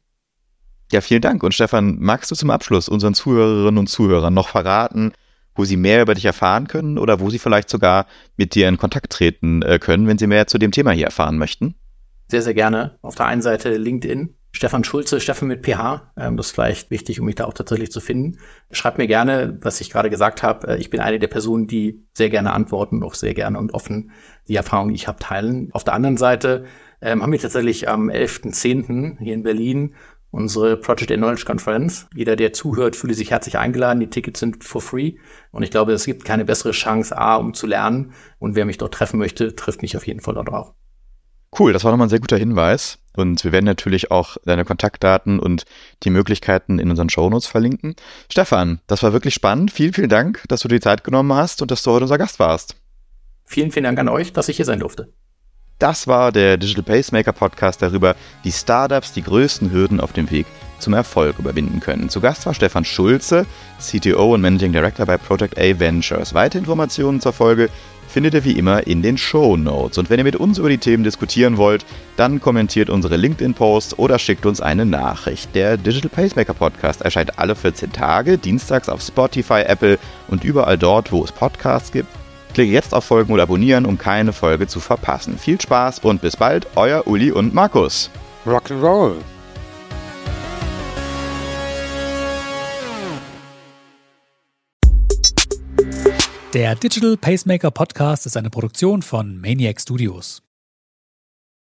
S2: Ja, vielen Dank. Und Stefan, magst du zum Abschluss unseren Zuhörerinnen und Zuhörern noch verraten, wo sie mehr über dich erfahren können oder wo sie vielleicht sogar mit dir in Kontakt treten äh, können, wenn sie mehr zu dem Thema hier erfahren möchten?
S1: Sehr, sehr gerne. Auf der einen Seite LinkedIn, Stefan Schulze, Stefan mit PH. Ähm, das ist vielleicht wichtig, um mich da auch tatsächlich zu finden. Schreibt mir gerne, was ich gerade gesagt habe. Äh, ich bin eine der Personen, die sehr gerne antworten und auch sehr gerne und offen die Erfahrungen, die ich habe, teilen. Auf der anderen Seite ähm, haben wir tatsächlich am 11.10. hier in Berlin unsere Project Knowledge Conference. Jeder, der zuhört, fühle sich herzlich eingeladen. Die Tickets sind for free. Und ich glaube, es gibt keine bessere Chance, A, um zu lernen. Und wer mich dort treffen möchte, trifft mich auf jeden Fall dort auch.
S2: Cool, das war nochmal ein sehr guter Hinweis. Und wir werden natürlich auch deine Kontaktdaten und die Möglichkeiten in unseren Shownotes verlinken. Stefan, das war wirklich spannend. Vielen, vielen Dank, dass du dir die Zeit genommen hast und dass du heute unser Gast warst.
S1: Vielen, vielen Dank an euch, dass ich hier sein durfte.
S2: Das war der Digital Pacemaker Podcast darüber, wie Startups die größten Hürden auf dem Weg zum Erfolg überwinden können. Zu Gast war Stefan Schulze, CTO und Managing Director bei Project A Ventures. Weitere Informationen zur Folge findet ihr wie immer in den Show Notes. Und wenn ihr mit uns über die Themen diskutieren wollt, dann kommentiert unsere LinkedIn-Posts oder schickt uns eine Nachricht. Der Digital Pacemaker Podcast erscheint alle 14 Tage, dienstags auf Spotify, Apple und überall dort, wo es Podcasts gibt. Klicke jetzt auf Folgen oder Abonnieren, um keine Folge zu verpassen. Viel Spaß und bis bald, euer Uli und Markus.
S3: Rock'n'Roll.
S4: Der Digital Pacemaker Podcast ist eine Produktion von Maniac Studios.